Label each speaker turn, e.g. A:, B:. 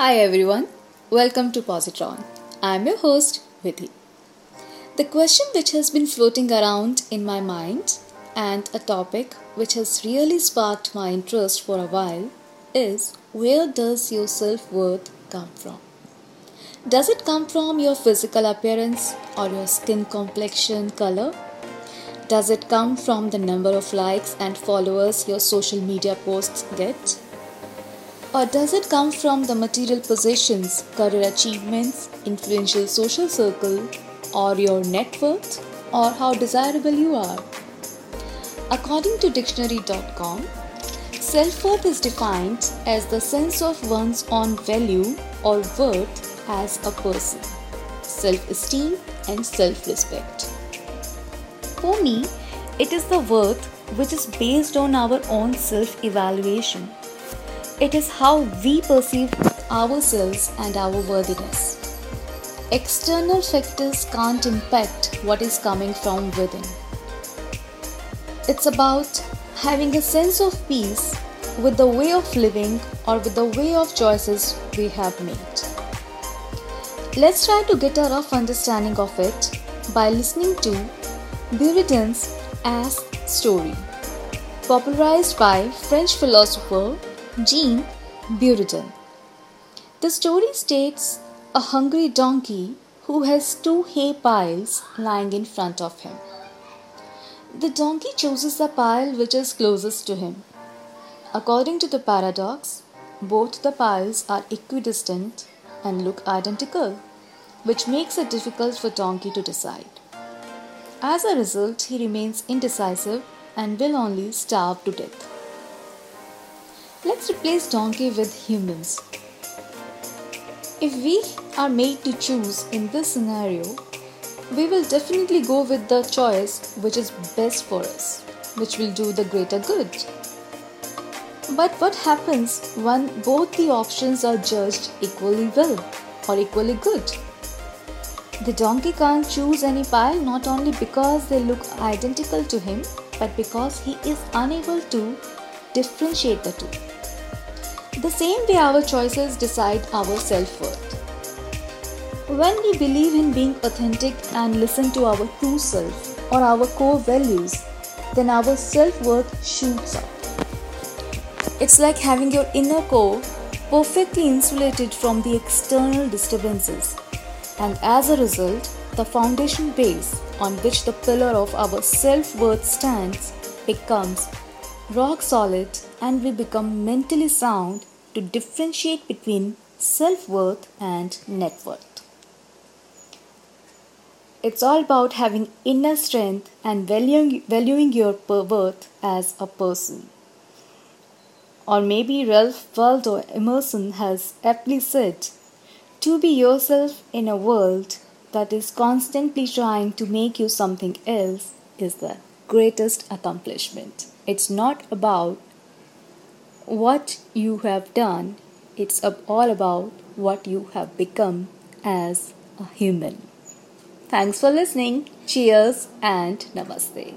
A: Hi everyone, welcome to Positron. I'm your host, Vidhi. The question which has been floating around in my mind and a topic which has really sparked my interest for a while is where does your self worth come from? Does it come from your physical appearance or your skin complexion color? Does it come from the number of likes and followers your social media posts get? Or does it come from the material possessions, career achievements, influential social circle, or your net worth, or how desirable you are? According to dictionary.com, self worth is defined as the sense of one's own value or worth as a person, self esteem, and self respect. For me, it is the worth which is based on our own self evaluation it is how we perceive ourselves and our worthiness. External factors can't impact what is coming from within. It's about having a sense of peace with the way of living or with the way of choices we have made. Let's try to get a rough understanding of it by listening to Buridan's Ass Story, popularized by French philosopher Jean Buridan. The story states a hungry donkey who has two hay piles lying in front of him. The donkey chooses the pile which is closest to him. According to the paradox, both the piles are equidistant and look identical, which makes it difficult for donkey to decide. As a result, he remains indecisive and will only starve to death. Let's replace donkey with humans. If we are made to choose in this scenario, we will definitely go with the choice which is best for us, which will do the greater good. But what happens when both the options are judged equally well or equally good? The donkey can't choose any pile not only because they look identical to him, but because he is unable to differentiate the two. The same way our choices decide our self worth. When we believe in being authentic and listen to our true self or our core values, then our self worth shoots up. It's like having your inner core perfectly insulated from the external disturbances, and as a result, the foundation base on which the pillar of our self worth stands becomes rock solid and we become mentally sound to differentiate between self worth and net worth. It's all about having inner strength and valuing, valuing your worth as a person. Or maybe Ralph Waldo Emerson has aptly said, To be yourself in a world that is constantly trying to make you something else is the greatest accomplishment. It's not about what you have done, it's all about what you have become as a human. Thanks for listening. Cheers and namaste.